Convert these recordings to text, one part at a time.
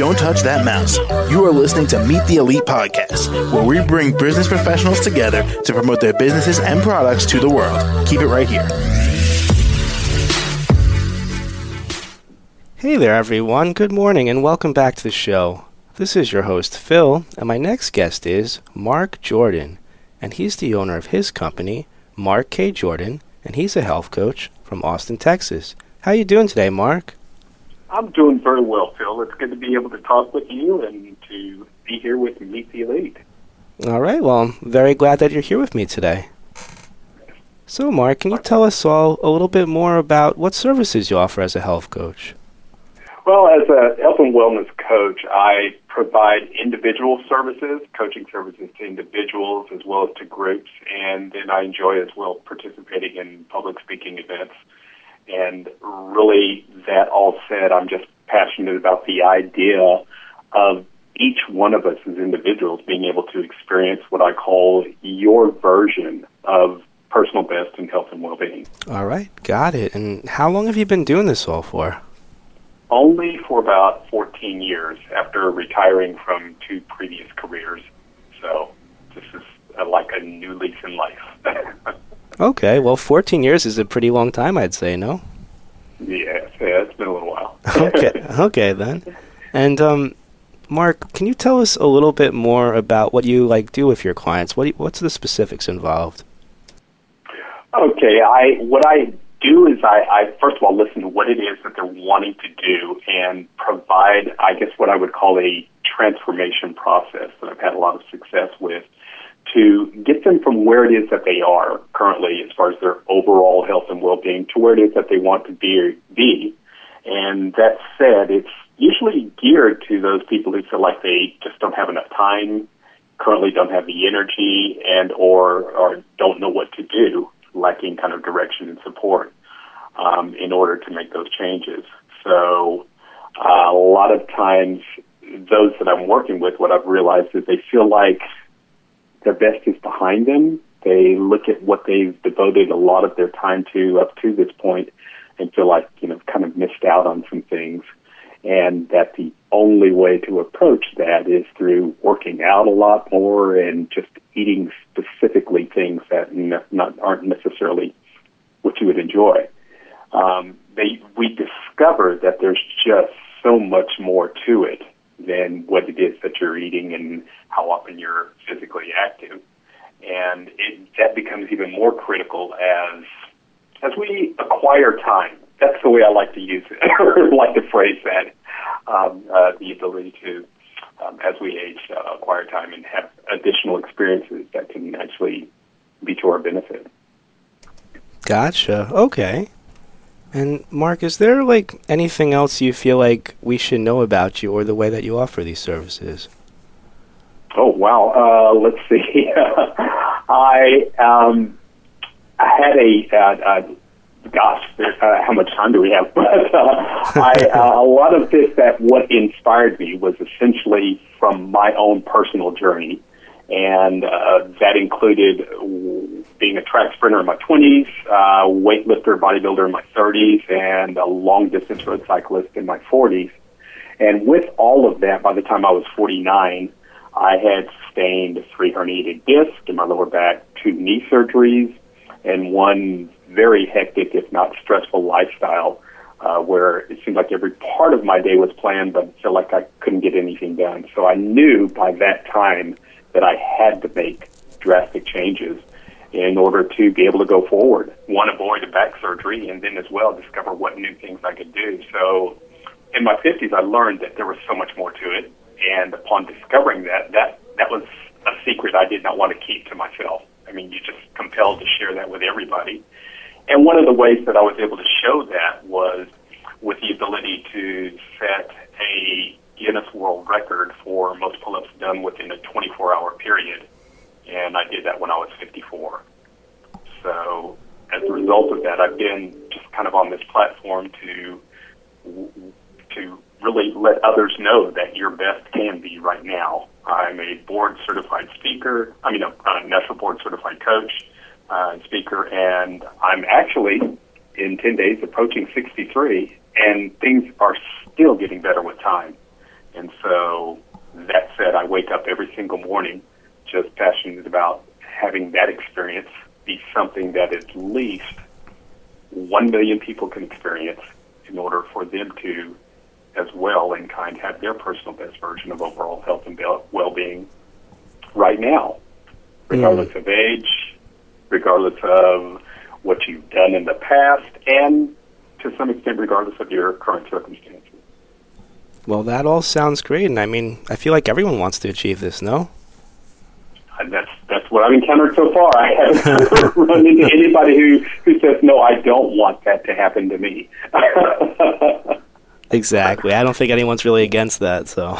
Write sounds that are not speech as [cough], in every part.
Don't touch that mouse. You are listening to Meet the Elite podcast, where we bring business professionals together to promote their businesses and products to the world. Keep it right here. Hey there, everyone. Good morning and welcome back to the show. This is your host, Phil, and my next guest is Mark Jordan, and he's the owner of his company, Mark K. Jordan, and he's a health coach from Austin, Texas. How you doing today, Mark? I'm doing very well, Phil. It's good to be able to talk with you and to be here with Meet the Elite. All right. Well, I'm very glad that you're here with me today. So, Mark, can you tell us all a little bit more about what services you offer as a health coach? Well, as a health and wellness coach, I provide individual services, coaching services to individuals as well as to groups, and then I enjoy as well participating in public speaking events. And really, that all said, I'm just passionate about the idea of each one of us as individuals being able to experience what I call your version of personal best in health and well being. All right, got it. And how long have you been doing this all for? Only for about 14 years after retiring from two previous careers. So this is uh, like a new lease in life. Okay, well, 14 years is a pretty long time, I'd say, no? Yes, yeah, it's been a little while. [laughs] okay, okay then. And um, Mark, can you tell us a little bit more about what you like do with your clients? What you, what's the specifics involved? Okay, I what I do is I, I first of all listen to what it is that they're wanting to do and provide, I guess, what I would call a transformation process that I've had a lot of success with to get them from where it is that they are currently as far as their overall health and well-being to where it is that they want to be. be. And that said, it's usually geared to those people who feel like they just don't have enough time, currently don't have the energy, and or or don't know what to do, lacking kind of direction and support um, in order to make those changes. So uh, a lot of times, those that I'm working with, what I've realized is they feel like their best is behind them. They look at what they've devoted a lot of their time to up to this point and feel like, you know, kind of missed out on some things. And that the only way to approach that is through working out a lot more and just eating specifically things that not, aren't necessarily what you would enjoy. Um, they, we discovered that there's just so much more to it than what it is that you're eating and how often you're physically active. And it, that becomes even more critical as as we acquire time. That's the way I like to use it, [laughs] like to phrase that. Um, uh, the ability to, um, as we age, uh, acquire time and have additional experiences that can actually be to our benefit. Gotcha. Okay. And Mark, is there like anything else you feel like we should know about you or the way that you offer these services? Oh wow! Uh, let's see. [laughs] I um, I had a uh, uh, gosh, uh, how much time do we have? [laughs] But uh, I, [laughs] uh, a lot of this that what inspired me was essentially from my own personal journey, and uh, that included being a track sprinter in my 20s, uh, weightlifter, bodybuilder in my 30s, and a long distance road cyclist in my 40s. And with all of that, by the time I was 49, I had sustained three herniated discs in my lower back, two knee surgeries, and one very hectic, if not stressful, lifestyle uh, where it seemed like every part of my day was planned, but I felt like I couldn't get anything done. So I knew by that time that I had to make drastic changes in order to be able to go forward. One, avoid a back surgery, and then as well discover what new things I could do. So in my 50s, I learned that there was so much more to it. And upon discovering that, that, that was a secret I did not want to keep to myself. I mean, you're just compelled to share that with everybody. And one of the ways that I was able to show that was with the ability to set a Guinness World Record for most pull-ups done within a 24-hour period and I did that when I was 54. So as a result of that, I've been just kind of on this platform to to really let others know that your best can be right now. I'm a board certified speaker. I mean, a, a national board certified coach uh, speaker, and I'm actually in 10 days approaching 63, and things are still getting better with time. And so, that said, I wake up every single morning just passionate about having that experience be something that at least one million people can experience in order for them to, as well, in kind, have their personal best version of overall health and well being right now, regardless mm. of age, regardless of what you've done in the past, and to some extent, regardless of your current circumstances. Well, that all sounds great, and I mean, I feel like everyone wants to achieve this, no? That's that's what I've encountered so far. [laughs] I haven't [laughs] run into anybody who who says, "No, I don't want that to happen to me." [laughs] exactly. I don't think anyone's really against that. So.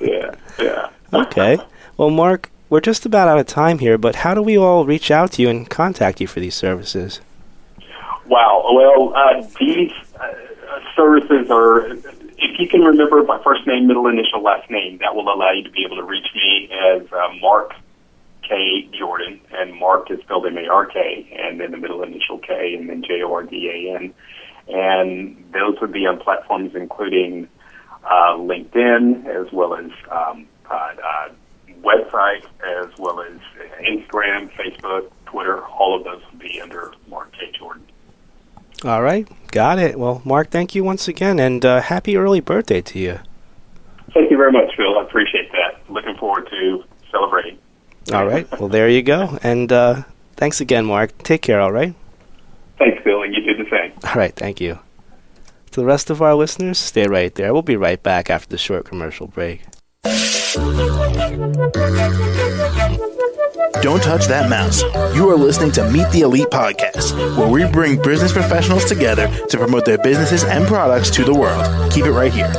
yeah. Yeah. okay. Well, Mark, we're just about out of time here, but how do we all reach out to you and contact you for these services? Wow. Well, uh, these uh, services are, if you can remember my first name, middle initial, last name, that will allow you to be able to reach me as uh, Mark K. Jordan, and Mark is spelled M A R K, and then the middle initial K, and then J O R D A N. And those would be on platforms including uh, LinkedIn as well as um, uh, uh, website as well as Instagram, Facebook, Twitter. All of those would be under Mark K. Jordan. All right, got it. Well, Mark, thank you once again, and uh, happy early birthday to you. Thank you very much, Phil. I appreciate that. Looking forward to celebrating. All right. Well, there you go. And uh, thanks again, Mark. Take care, all right? Thanks, Bill, and you do the same. All right. Thank you. To the rest of our listeners, stay right there. We'll be right back after the short commercial break. Don't touch that mouse. You are listening to Meet the Elite Podcast, where we bring business professionals together to promote their businesses and products to the world. Keep it right here.